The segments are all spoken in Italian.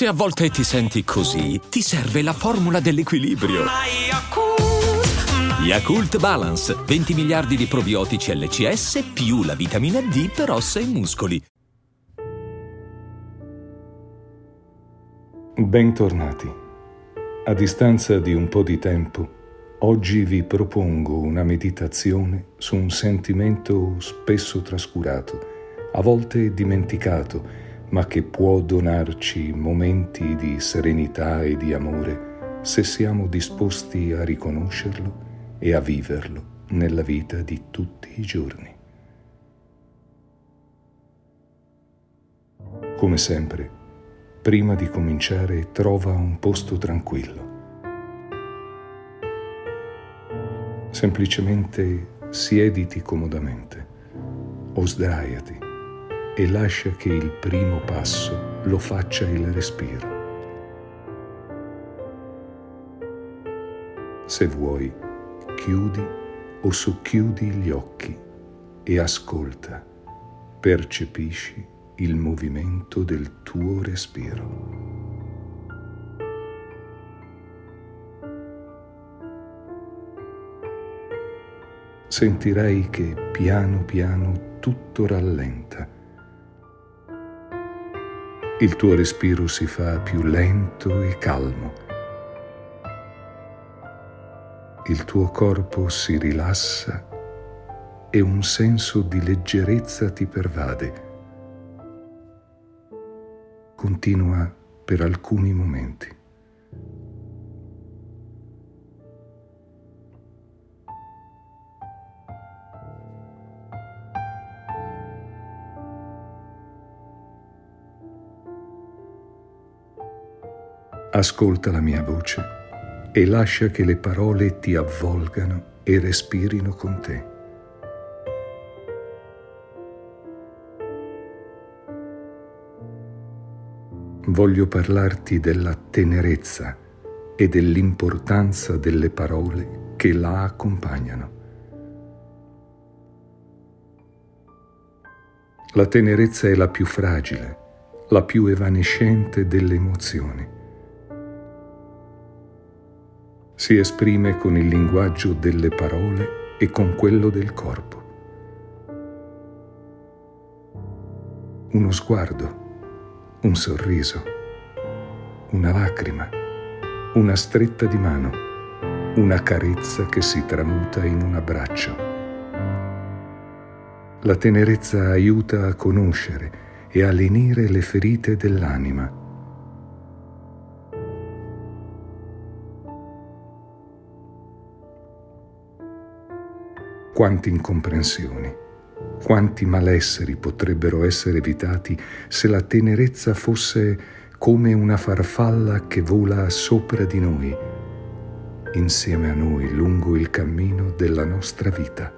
Se a volte ti senti così, ti serve la formula dell'equilibrio. Yakult Balance, 20 miliardi di probiotici LCS più la vitamina D per ossa e muscoli. Bentornati. A distanza di un po' di tempo, oggi vi propongo una meditazione su un sentimento spesso trascurato, a volte dimenticato, ma che può donarci momenti di serenità e di amore se siamo disposti a riconoscerlo e a viverlo nella vita di tutti i giorni. Come sempre, prima di cominciare trova un posto tranquillo. Semplicemente siediti comodamente o sdraiati e lascia che il primo passo lo faccia il respiro. Se vuoi, chiudi o socchiudi gli occhi e ascolta, percepisci il movimento del tuo respiro. Sentirai che piano piano tutto rallenta il tuo respiro si fa più lento e calmo. Il tuo corpo si rilassa e un senso di leggerezza ti pervade. Continua per alcuni momenti. Ascolta la mia voce e lascia che le parole ti avvolgano e respirino con te. Voglio parlarti della tenerezza e dell'importanza delle parole che la accompagnano. La tenerezza è la più fragile, la più evanescente delle emozioni si esprime con il linguaggio delle parole e con quello del corpo. Uno sguardo, un sorriso, una lacrima, una stretta di mano, una carezza che si tramuta in un abbraccio. La tenerezza aiuta a conoscere e a lenire le ferite dell'anima Quante incomprensioni, quanti malesseri potrebbero essere evitati se la tenerezza fosse come una farfalla che vola sopra di noi, insieme a noi lungo il cammino della nostra vita.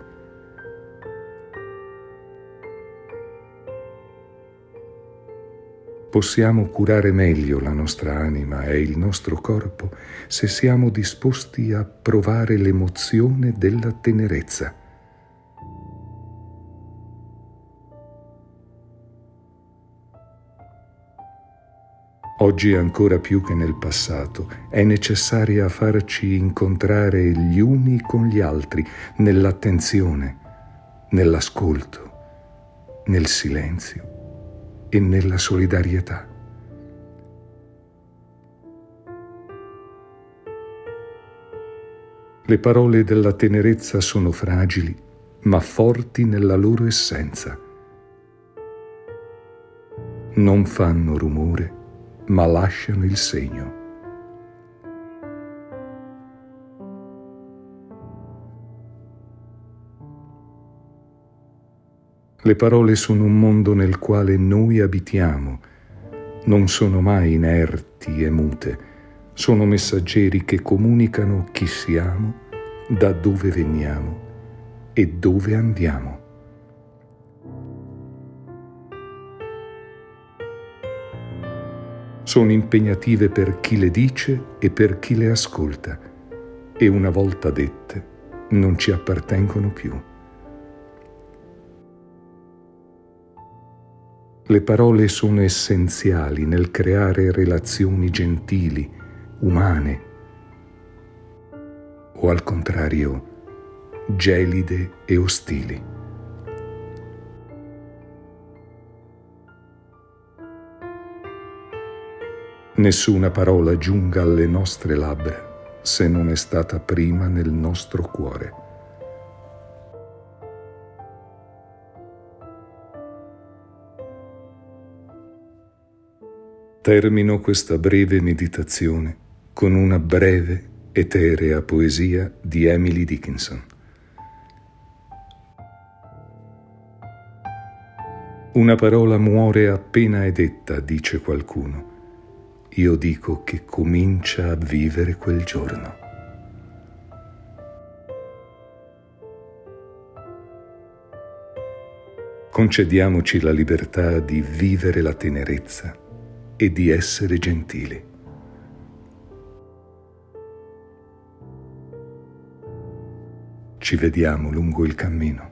Possiamo curare meglio la nostra anima e il nostro corpo se siamo disposti a provare l'emozione della tenerezza Oggi ancora più che nel passato è necessaria farci incontrare gli uni con gli altri nell'attenzione, nell'ascolto, nel silenzio e nella solidarietà. Le parole della tenerezza sono fragili, ma forti nella loro essenza. Non fanno rumore ma lasciano il segno. Le parole sono un mondo nel quale noi abitiamo, non sono mai inerti e mute, sono messaggeri che comunicano chi siamo, da dove veniamo e dove andiamo. Sono impegnative per chi le dice e per chi le ascolta e una volta dette non ci appartengono più. Le parole sono essenziali nel creare relazioni gentili, umane, o al contrario, gelide e ostili. Nessuna parola giunga alle nostre labbra se non è stata prima nel nostro cuore. Termino questa breve meditazione con una breve, eterea poesia di Emily Dickinson. Una parola muore appena è detta, dice qualcuno io dico che comincia a vivere quel giorno. Concediamoci la libertà di vivere la tenerezza e di essere gentili. Ci vediamo lungo il cammino.